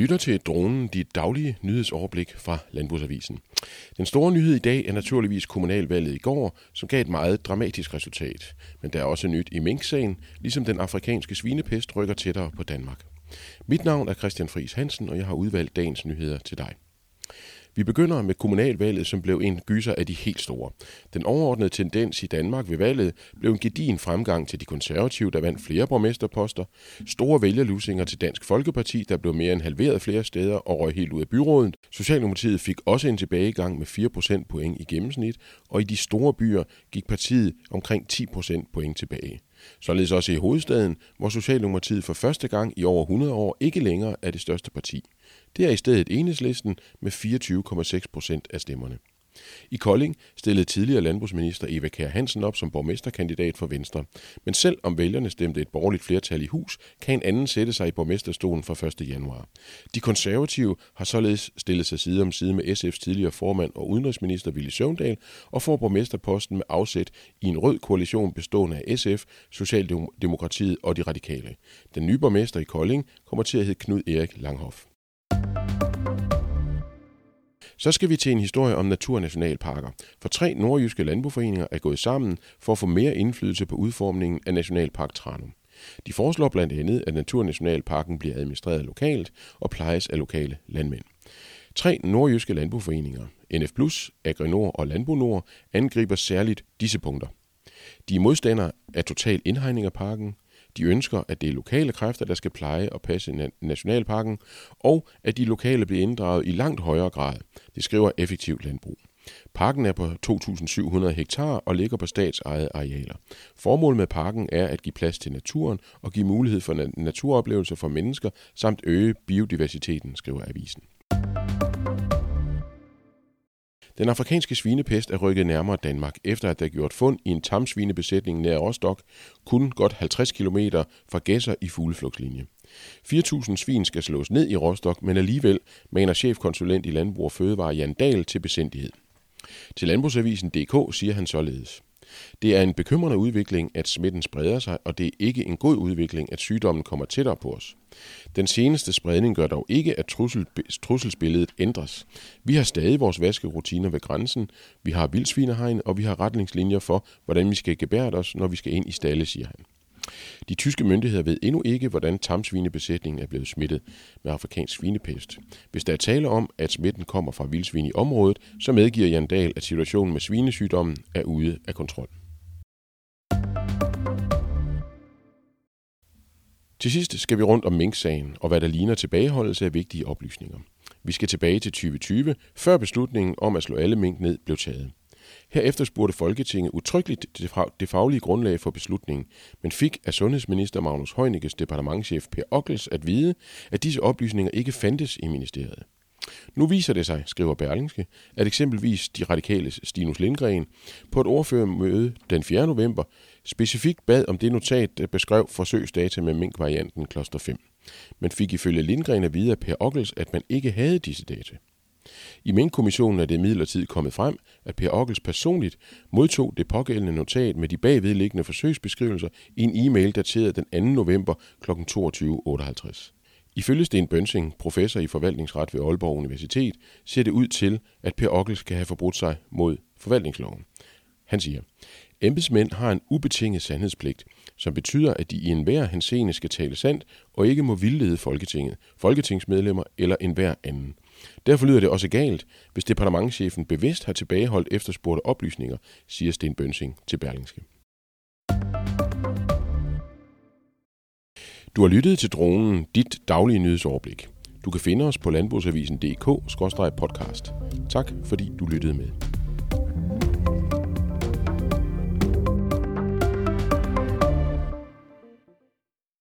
lytter til Dronen, dit daglige nyhedsoverblik fra Landbrugsavisen. Den store nyhed i dag er naturligvis kommunalvalget i går, som gav et meget dramatisk resultat. Men der er også nyt i minksagen, ligesom den afrikanske svinepest rykker tættere på Danmark. Mit navn er Christian Friis Hansen, og jeg har udvalgt dagens nyheder til dig. Vi begynder med kommunalvalget, som blev en gyser af de helt store. Den overordnede tendens i Danmark ved valget blev en gedin fremgang til de konservative, der vandt flere borgmesterposter, store vælgerlusinger til Dansk Folkeparti, der blev mere end halveret flere steder og røg helt ud af byrådet. Socialdemokratiet fik også en tilbagegang med 4 procentpoint i gennemsnit, og i de store byer gik partiet omkring 10 procentpoint tilbage. Således også i hovedstaden, hvor Socialdemokratiet for første gang i over 100 år ikke længere er det største parti. Det er i stedet enhedslisten med 24,6 procent af stemmerne. I Kolding stillede tidligere landbrugsminister Eva Kær Hansen op som borgmesterkandidat for Venstre. Men selv om vælgerne stemte et borgerligt flertal i hus, kan en anden sætte sig i borgmesterstolen fra 1. januar. De konservative har således stillet sig side om side med SF's tidligere formand og udenrigsminister Ville Søvndal og får borgmesterposten med afsæt i en rød koalition bestående af SF, Socialdemokratiet og de radikale. Den nye borgmester i Kolding kommer til at hedde Knud Erik Langhoff. Så skal vi til en historie om naturnationalparker. For tre nordjyske landboforeninger er gået sammen for at få mere indflydelse på udformningen af Nationalpark Tranum. De foreslår blandt andet, at Naturnationalparken bliver administreret lokalt og plejes af lokale landmænd. Tre nordjyske landboforeninger, NF+, Agrinor og Landbo Nord, angriber særligt disse punkter. De er modstandere af total indhegning af parken, de ønsker, at det er lokale kræfter, der skal pleje og passe nationalparken, og at de lokale bliver inddraget i langt højere grad. Det skriver Effektiv Landbrug. Parken er på 2.700 hektar og ligger på statsejede arealer. Formålet med parken er at give plads til naturen og give mulighed for naturoplevelser for mennesker samt øge biodiversiteten, skriver avisen. Den afrikanske svinepest er rykket nærmere Danmark, efter at der er gjort fund i en tamsvinebesætning nær Rostock, kun godt 50 km fra Gæsser i fugleflugtslinje. 4.000 svin skal slås ned i Rostock, men alligevel maner chefkonsulent i Landbrug og Fødevare Jan Dahl til besindighed. Til landbrugsavisen.dk siger han således. Det er en bekymrende udvikling, at smitten spreder sig, og det er ikke en god udvikling, at sygdommen kommer tættere på os. Den seneste spredning gør dog ikke, at trussel, trusselsbilledet ændres. Vi har stadig vores vaskerutiner ved grænsen, vi har vildsvinehegn, og vi har retningslinjer for, hvordan vi skal gebære os, når vi skal ind i stalle, siger han. De tyske myndigheder ved endnu ikke, hvordan tamsvinebesætningen er blevet smittet med afrikansk svinepest. Hvis der er tale om, at smitten kommer fra vildsvin i området, så medgiver Jan Dahl, at situationen med svinesygdommen er ude af kontrol. Til sidst skal vi rundt om Mink-sagen og hvad der ligner tilbageholdelse af vigtige oplysninger. Vi skal tilbage til 2020, før beslutningen om at slå alle mink ned blev taget. Herefter spurgte Folketinget utryggeligt det faglige grundlag for beslutningen, men fik af sundhedsminister Magnus Heunicke's departementchef Per Ockels at vide, at disse oplysninger ikke fandtes i ministeriet. Nu viser det sig, skriver Berlingske, at eksempelvis de radikale Stinus Lindgren på et ordførermøde den 4. november specifikt bad om det notat, der beskrev forsøgsdata med minkvarianten kloster 5, men fik ifølge Lindgren at vide af Per Ockels, at man ikke havde disse data. I Mink-kommissionen er det midlertid kommet frem, at Per Ockels personligt modtog det pågældende notat med de bagvedliggende forsøgsbeskrivelser i en e-mail dateret den 2. november kl. 22.58. Ifølge Sten Bønsing, professor i forvaltningsret ved Aalborg Universitet, ser det ud til, at Per Ockels skal have forbrudt sig mod forvaltningsloven. Han siger, Embedsmænd har en ubetinget sandhedspligt, som betyder, at de i enhver henseende skal tale sandt og ikke må vildlede Folketinget, folketingsmedlemmer eller enhver anden. Derfor lyder det også galt, hvis departementchefen bevidst har tilbageholdt efterspurgte oplysninger, siger Sten Bønsing til Berlingske. Du har lyttet til dronen, dit daglige nyhedsoverblik. Du kan finde os på landbrugsavisen.dk-podcast. Tak fordi du lyttede med.